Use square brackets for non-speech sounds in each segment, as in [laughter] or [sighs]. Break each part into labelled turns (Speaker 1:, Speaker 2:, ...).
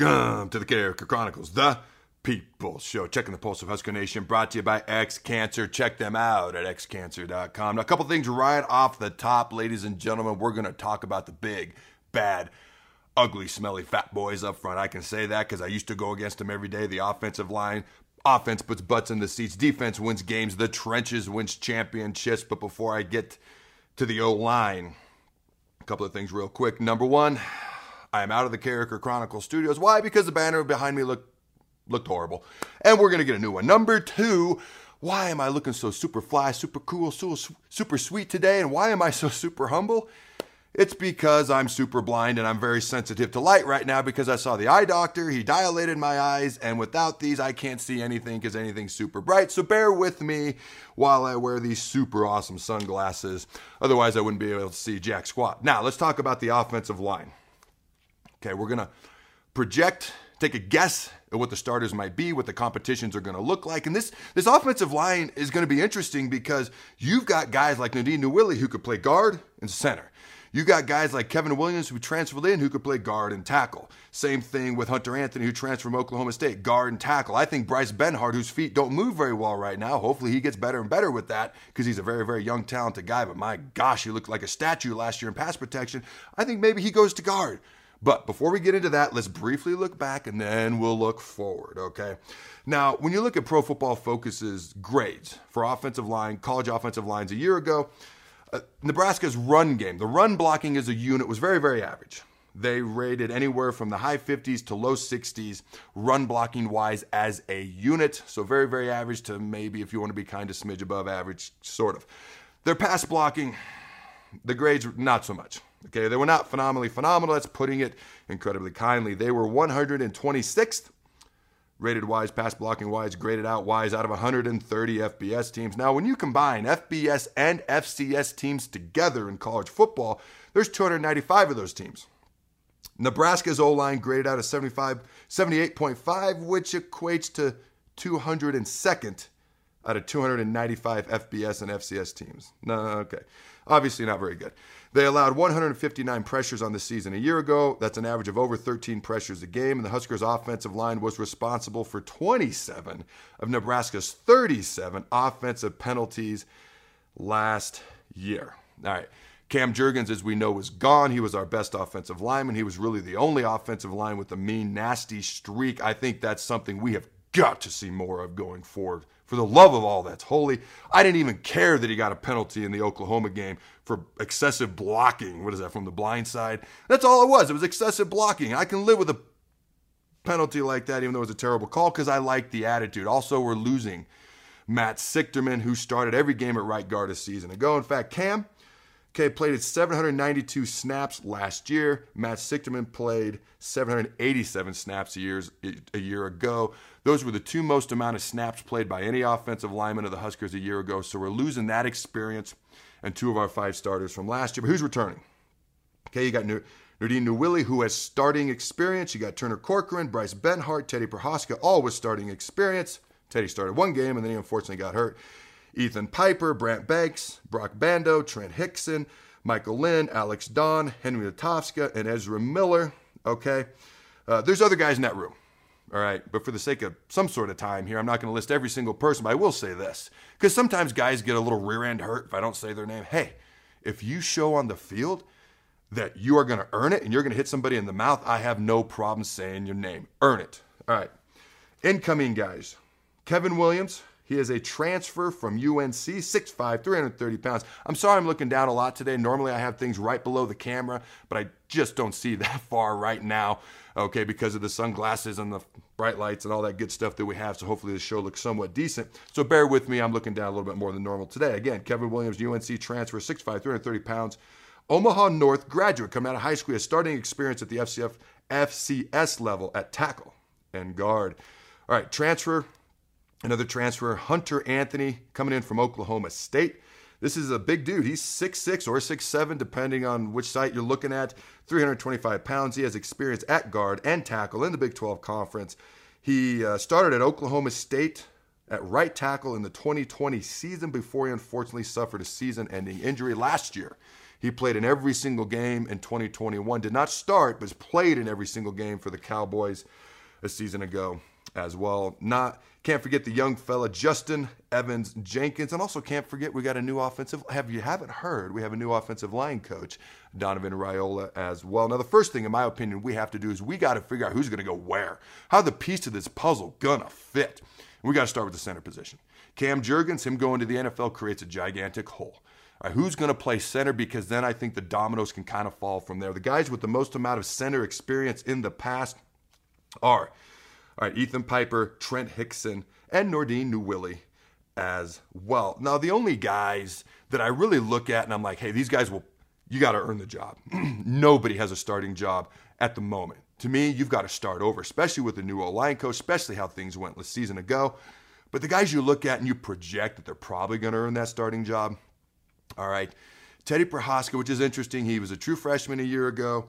Speaker 1: Welcome to the Character Chronicles, the People Show. Checking the pulse of Husker Nation, brought to you by X Cancer. Check them out at xcancer.com. Now, a couple things right off the top, ladies and gentlemen. We're going to talk about the big, bad, ugly, smelly fat boys up front. I can say that because I used to go against them every day. The offensive line. Offense puts butts in the seats. Defense wins games. The trenches wins championships. But before I get to the O line, a couple of things real quick. Number one, I am out of the Character Chronicle studios. Why? Because the banner behind me looked looked horrible, and we're gonna get a new one. Number two, why am I looking so super fly, super cool, so super sweet today, and why am I so super humble? It's because I'm super blind and I'm very sensitive to light right now because I saw the eye doctor. He dilated my eyes, and without these, I can't see anything because anything's super bright. So bear with me while I wear these super awesome sunglasses. Otherwise, I wouldn't be able to see jack squat. Now, let's talk about the offensive line. Okay, we're to project, take a guess at what the starters might be, what the competitions are to look like. And this, this offensive line is to be interesting because you've got guys like Nadine Nouili who could play guard and center. You got guys like Kevin Williams who transferred in who could play guard and tackle. Same thing with Hunter Anthony who transferred from Oklahoma State, guard and tackle. I think Bryce Benhart, whose feet don't move very well right now, hopefully he gets better and better with that because he's a very, very young, talented guy. But my gosh, he looked like a statue last year in pass protection. I think maybe he goes to guard. But before we get into that, let's briefly look back and then we'll look forward, okay? Now, when you look at Pro Football Focus's grades for offensive line, college offensive lines a year ago, uh, Nebraska's run game, the run blocking as a unit was very, very average. They rated anywhere from the high 50s to low 60s, run blocking wise as a unit. So, very, very average to maybe, if you want to be kind of smidge above average, sort of. Their pass blocking, the grades, not so much. Okay, they were not phenomenally phenomenal. That's putting it incredibly kindly. They were 126th rated wise, pass blocking wise, graded out wise out of 130 FBS teams. Now, when you combine FBS and FCS teams together in college football, there's 295 of those teams. Nebraska's O line graded out of 75, 78.5, which equates to 202nd out of 295 FBS and FCS teams. No, okay. Obviously, not very good. They allowed 159 pressures on the season a year ago. That's an average of over 13 pressures a game. And the Huskers' offensive line was responsible for 27 of Nebraska's 37 offensive penalties last year. All right. Cam Jurgens, as we know, was gone. He was our best offensive lineman. He was really the only offensive line with a mean, nasty streak. I think that's something we have got to see more of going forward for the love of all that's holy. I didn't even care that he got a penalty in the Oklahoma game for excessive blocking. What is that, from the blind side? That's all it was. It was excessive blocking. I can live with a penalty like that, even though it was a terrible call, because I like the attitude. Also, we're losing Matt Sichterman, who started every game at right guard a season ago. In fact, Cam, Okay, played at 792 snaps last year. Matt Sichterman played 787 snaps a year, a year ago. Those were the two most amount of snaps played by any offensive lineman of the Huskers a year ago. So we're losing that experience and two of our five starters from last year. But who's returning? Okay, you got Nadine Nouili, who has starting experience. You got Turner Corcoran, Bryce Benhart, Teddy Prochazka, all with starting experience. Teddy started one game and then he unfortunately got hurt. Ethan Piper, Brant Banks, Broc Bando, Trent Hixson, Michael Lynn, Alex Don, Henry Lutovsky, and Ezra Miller. Okay. Uh, there's other guys in that room. All right. But for the sake of some sort of time here, I'm not going to list every single person, but I will say this. Because sometimes guys get a little rear end hurt if I don't say their name. Hey, if you show on the field that you are going to earn it and you're going to hit somebody in the mouth, I have no problem saying your name. Earn it. All right. Incoming guys Kevin Williams, he is a transfer from UNC, 6'5, 330 pounds. I'm sorry I'm looking down a lot today. Normally I have things right below the camera, but I just don't see [laughs] that far right now, okay, because of the sunglasses and the bright lights and all that good stuff that we have. So hopefully the show looks somewhat decent. So bear with me. I'm looking down a little bit more than normal today. Again, Kevin Williams, UNC transfer, 6'5, 330 pounds. Omaha North graduate coming out of high school, has starting experience at the FCF, FCS level at tackle and guard. All right, transfer Another transfer, Hunter Anthony, coming in from Oklahoma State. This is a big dude. He's 6'6 or 6'7, depending on which site you're looking at. 325 pounds. He has experience at guard and tackle in the Big 12 Conference. He uh, started at Oklahoma State at right tackle in the 2020 season before he unfortunately suffered a season ending injury last year. He played in every single game in 2021, did not start, but played in every single game for the Cowboys a season ago as well. Not can't forget the young fella Justin Evans Jenkins, and also can't forget we got a new offensive. Have you haven't heard? We have a new offensive line coach, Donovan Raiola, as well. Now the first thing, in my opinion, we have to do is we got to figure out who's going to go where. How the piece of this puzzle gonna fit? We got to start with the center position. Cam Jurgens, him going to the NFL creates a gigantic hole. Right, who's going to play center? Because then I think the dominoes can kind of fall from there. The guys with the most amount of center experience in the past are all right, Ethan Piper, Trent Hixson, and Nouredin Nouili as well. Now, the only guys that I really look at and I'm like, hey, these guys will, you got to earn the job. [clears throat] Nobody has a starting job at the moment. To me, you've got to start over, especially with the new O line coach, especially how things went last season ago. But the guys you look at and you project that they're probably going to earn that starting job, all right. Teddy Prochazka, which is interesting. He was a true freshman a year ago.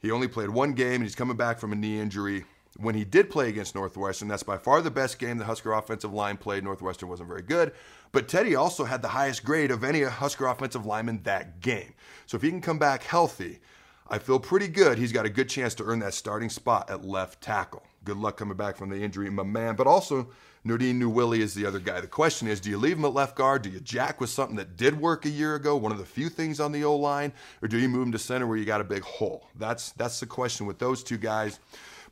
Speaker 1: He only played one game and he's coming back from a knee injury. When he did play against Northwestern, that's by far the best game the Husker offensive line played. Northwestern wasn't very good, but Teddy also had the highest grade of any Husker offensive lineman that game. So if he can come back healthy, I feel pretty good. He's got a good chance to earn that starting spot at left tackle. Good luck coming back from the injury, my man. But also, Nouredin Nouili is the other guy. The question is, do you leave him at left guard? Do you jack with something that did work a year ago, one of the few things on the O line, or do you move him to center where you got a big hole? That's that's the question with those two guys.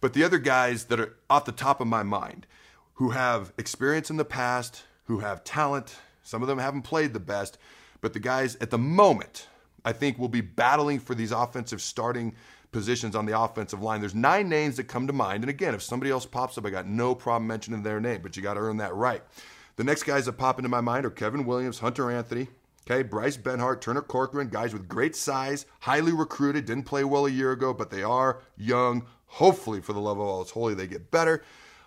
Speaker 1: But the other guys that are off the top of my mind, who have experience in the past, who have talent, some of them haven't played the best, but the guys at the moment, I think will be battling for these offensive starting positions on the offensive line. There's nine names that come to mind. And again, if somebody else pops up, I got no problem mentioning their name, but you got to earn that right. The next guys that pop into my mind are Kevin Williams, Hunter Anthony, okay, Bryce Benhart, Turner Corcoran, guys with great size, highly recruited, didn't play well a year ago, but they are young. Hopefully, for the love of all that's holy, they get better.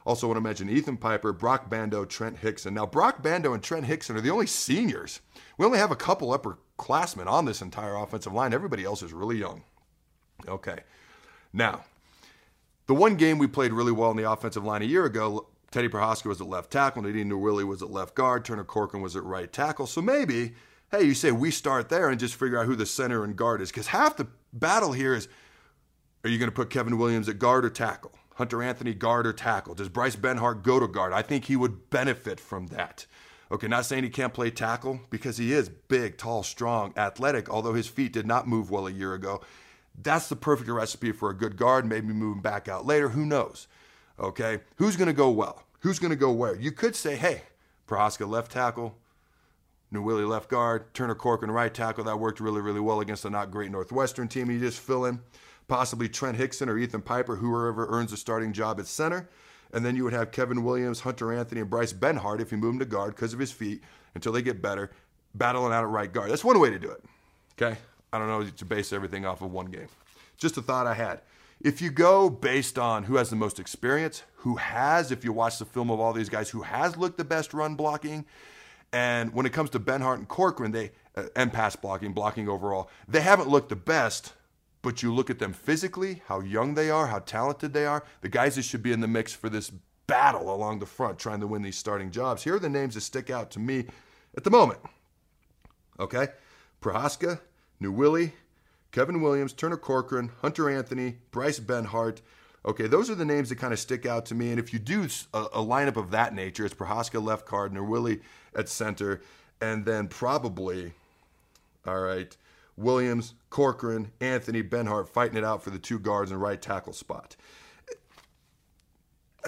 Speaker 1: Also, want to mention Ethan Piper, Broc Bando, Trent Hixson. Now, Broc Bando and Trent Hixson are the only seniors. We only have a couple upperclassmen on this entire offensive line. Everybody else is really young. Okay. Now, the one game we played really well in the offensive line a year ago, Teddy Prochazka was at left tackle, Nadine Nouili was at left guard, Turner Corcoran was at right tackle. So maybe, hey, you say we start there and just figure out who the center and guard is. Because half the battle here is are you going to put Kevin Williams at guard or tackle? Hunter Anthony guard or tackle? Does Bryce Benhart go to guard? I think he would benefit from that. Okay, not saying he can't play tackle because he is big, tall, strong, athletic, although his feet did not move well a year ago. That's the perfect recipe for a good guard. Maybe move him back out later. Who knows? Okay. Who's going to go well? Who's going to go where? You could say, hey, Prochazka left tackle, Nouili left guard, Turner Corcoran right tackle. That worked really, really well against a not great Northwestern team. You just fill in possibly Trent Hixson or Ethan Piper, whoever earns a starting job at center. And then you would have Kevin Williams, Hunter Anthony, and Bryce Benhart if you move him to guard because of his feet until they get better, battling out at right guard. That's one way to do it. Okay. I don't know to base everything off of one game. Just a thought I had. If you go based on who has the most experience, who has, if you watch the film of all these guys, who has looked the best run blocking, and when it comes to Benhart and Corcoran, they uh, and pass blocking, blocking overall, they haven't looked the best. But you look at them physically, how young they are, how talented they are. The guys that should be in the mix for this battle along the front, trying to win these starting jobs. Here are the names that stick out to me at the moment. Okay, Prochazka, Nouili, Kevin Williams, Turner Corcoran, Hunter Anthony, Bryce Benhart. Okay, those are the names that kind of stick out to me. And if you do a, a lineup of that nature, it's Prochazka left guard, Nouili at center, and then probably, all right, Williams, Corcoran, Anthony, Benhart fighting it out for the two guards and right tackle spot.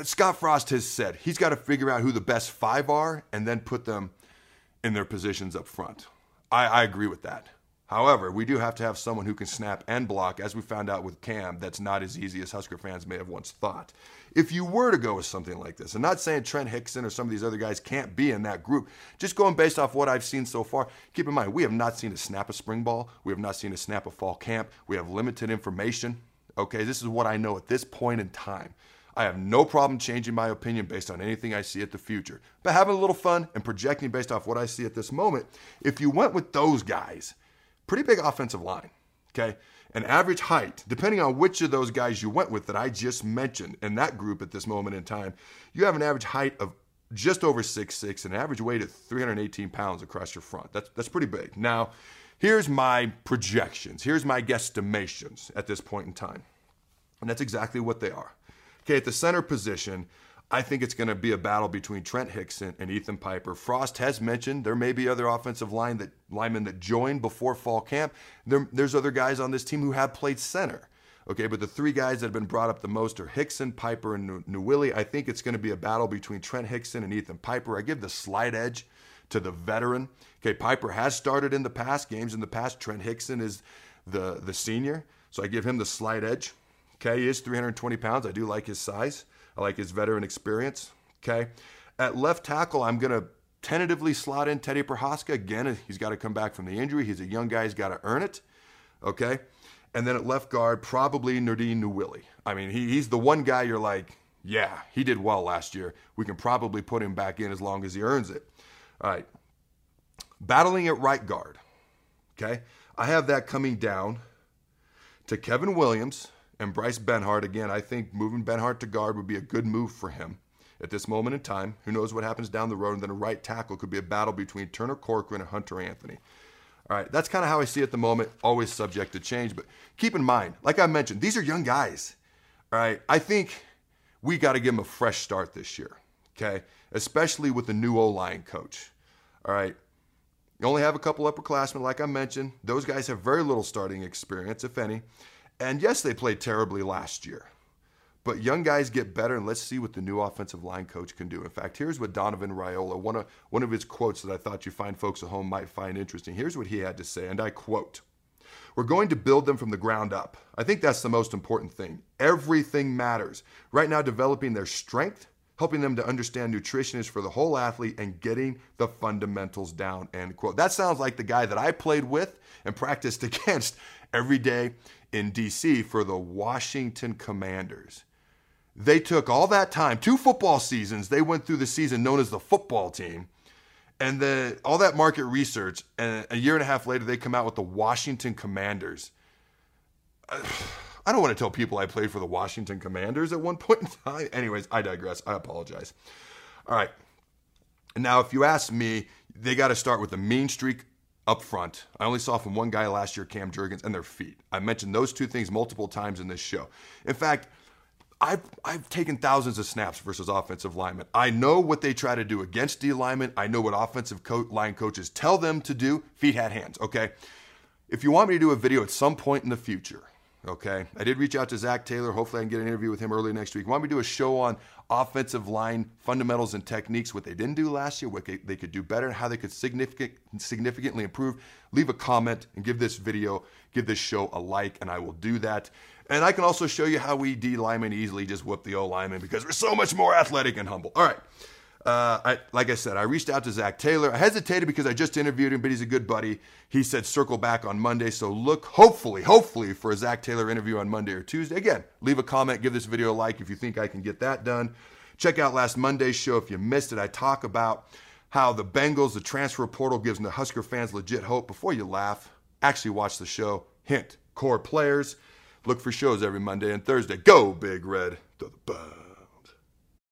Speaker 1: Scott Frost has said he's got to figure out who the best five are and then put them in their positions up front. I, I agree with that. However, we do have to have someone who can snap and block, as we found out with Cam, that's not as easy as Husker fans may have once thought. If you were to go with something like this, I'm not saying Trent Hixson or some of these other guys can't be in that group, just going based off what I've seen so far, keep in mind, we have not seen a snap a spring ball, we have not seen a snap a fall camp, we have limited information. Okay, this is what I know at this point in time. I have no problem changing my opinion based on anything I see at the future. But having a little fun and projecting based off what I see at this moment, if you went with those guys, pretty big offensive line. Okay. An average height, depending on which of those guys you went with that I just mentioned in that group at this moment in time, you have an average height of just over six six, and an average weight of 318 pounds across your front. That's that's pretty big. Now, here's my projections. Here's my guesstimations at this point in time, and that's exactly what they are. Okay, at the center position, I think it's going to be a battle between Trent Hixson and Ethan Piper. Frost has mentioned there may be other offensive line that linemen that joined before fall camp. There, there's other guys on this team who have played center. Okay, but the three guys that have been brought up the most are Hixson, Piper, and Nouili. I think it's going to be a battle between Trent Hixson and Ethan Piper. I give the slight edge to the veteran. Okay, Piper has started in the past games in the past. Trent Hixson is the the senior, so I give him the slight edge. Okay, he is 320 pounds. I do like his size. I like his veteran experience. Okay, at left tackle, I'm going to tentatively slot in Teddy Prochazka. Again, he's got to come back from the injury. He's a young guy. He's got to earn it. Okay. And then at left guard, probably Nouredin Nouili. I mean, he, he's the one guy you're like, yeah, he did well last year. We can probably put him back in as long as he earns it. All right. Battling at right guard. Okay. I have that coming down to Kevin Williams and Bryce Benhart. Again, I think moving Benhart to guard would be a good move for him at this moment in time. Who knows what happens down the road? And then a right tackle could be a battle between Turner Corcoran and Hunter Anthony. All right, that's kind of how I see it at the moment, always subject to change. But keep in mind, like I mentioned, these are young guys. All right, I think we got to give them a fresh start this year, okay? Especially with the new O line coach. All right, you only have a couple upperclassmen, like I mentioned. Those guys have very little starting experience, if any. And yes, they played terribly last year. But young guys get better, and let's see what the new offensive line coach can do. In fact, here's what Donovan Raiola, one of, one of his quotes that I thought you find folks at home might find interesting. Here's what he had to say, and I quote We're going to build them from the ground up. I think that's the most important thing. Everything matters. Right now, developing their strength, helping them to understand nutrition is for the whole athlete, and getting the fundamentals down. End quote. That sounds like the guy that I played with and practiced [laughs] against every day in DC for the Washington Commanders. They took all that time, two football seasons, they went through the season known as the football team. And then all that market research, and a year and a half later, they come out with the Washington Commanders. [sighs] I don't want to tell people I played for the Washington Commanders at one [laughs] point in time. Anyways, I digress. I apologize. All right. Now, if you ask me, they got to start with a mean streak up front. I only saw from one guy last year, Cam Jurgens, and their feet. I mentioned those two things multiple times in this show. In fact, I've, I've taken thousands of snaps versus offensive linemen. I know what they try to do against D linemen. I know what offensive co- line coaches tell them to do. Feet had hands, okay? If you want me to do a video at some point in the future, okay, I did reach out to Zac Taylor. Hopefully, I can get an interview with him early next week. Want me to do a show on offensive line fundamentals and techniques, what they didn't do last year, what they could do better, and how they could significant, significantly improve? Leave a comment and give this video, give this show a like, and I will do that. And I can also show you how we D linemen easily just whoop the O lineman because we're so much more athletic and humble. All right. Uh, I, like I said, I reached out to Zac Taylor. I hesitated because I just interviewed him, but he's a good buddy. He said circle back on Monday. So look, hopefully, hopefully for a Zac Taylor interview on Monday or Tuesday. Again, leave a comment, give this video a like if you think I can get that done. Check out last Monday's show if you missed it. I talk about how the Bengals, the transfer portal gives the Husker fans legit hope. Before you laugh, actually watch the show. Hint, core players. Look for shows every Monday and Thursday. Go Big Red to the.